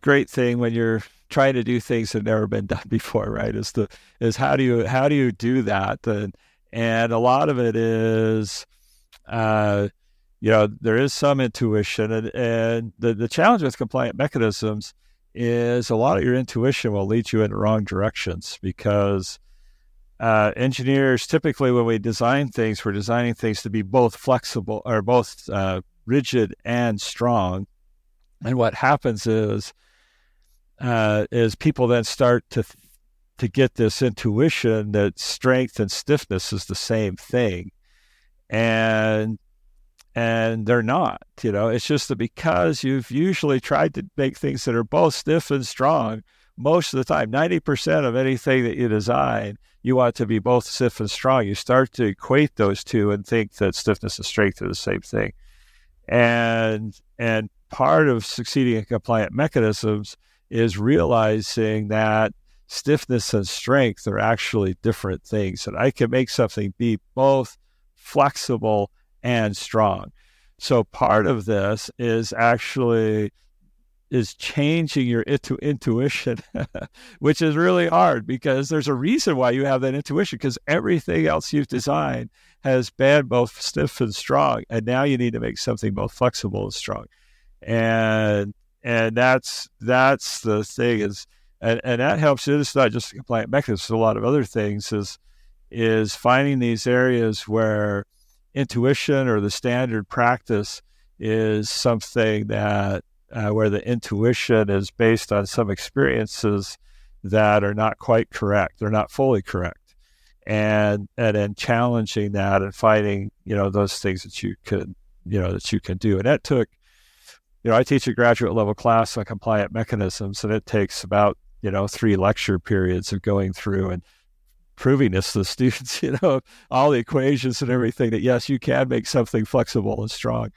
great thing when you're trying to do things that have never been done before, right? Is the is how do you how do you do that? And and a lot of it is, uh, you know, there is some intuition, and, and the the challenge with compliant mechanisms is a lot of your intuition will lead you in the wrong directions because uh, engineers typically when we design things, we're designing things to be both flexible or both uh, rigid and strong. And what happens is uh, is people then start to to get this intuition that strength and stiffness is the same thing, and and they're not. You know, it's just that because you've usually tried to make things that are both stiff and strong most of the time, ninety percent of anything that you design, you want to be both stiff and strong. You start to equate those two and think that stiffness and strength are the same thing, and and part of succeeding in compliant mechanisms is realizing that stiffness and strength are actually different things. And I can make something be both flexible and strong. So part of this is actually is changing your intu- intuition, which is really hard because there's a reason why you have that intuition because everything else you've designed has been both stiff and strong. And now you need to make something both flexible and strong. And and that's that's the thing is and, and that helps it's not just a compliant mechanism it's a lot of other things is is finding these areas where intuition or the standard practice is something that uh, where the intuition is based on some experiences that are not quite correct. They're not fully correct. And and then challenging that and finding you know those things that you could you know that you can do. And that took you know, I teach a graduate level class on compliant mechanisms, and it takes about you know three lecture periods of going through and proving this to the students. You know, all the equations and everything that yes, you can make something flexible and strong.